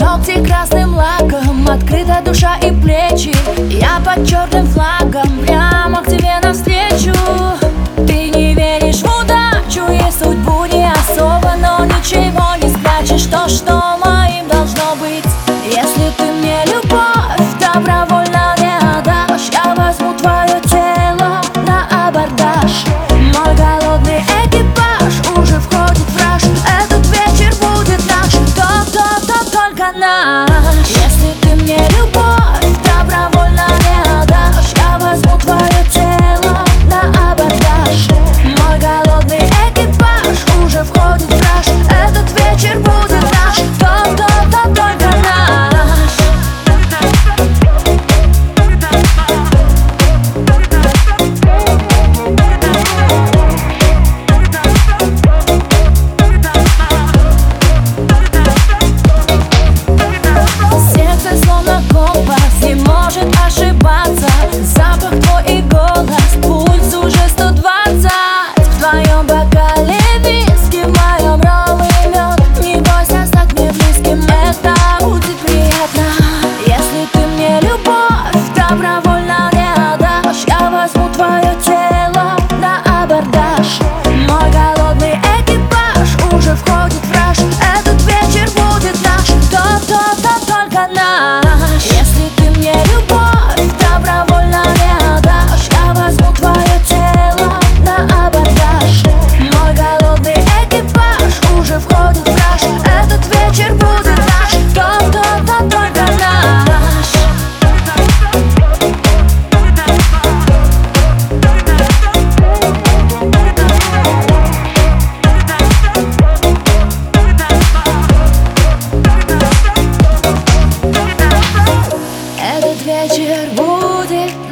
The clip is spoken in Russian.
Ногти красным лаком, открыта душа и плечи. Я под черным флагом тепер.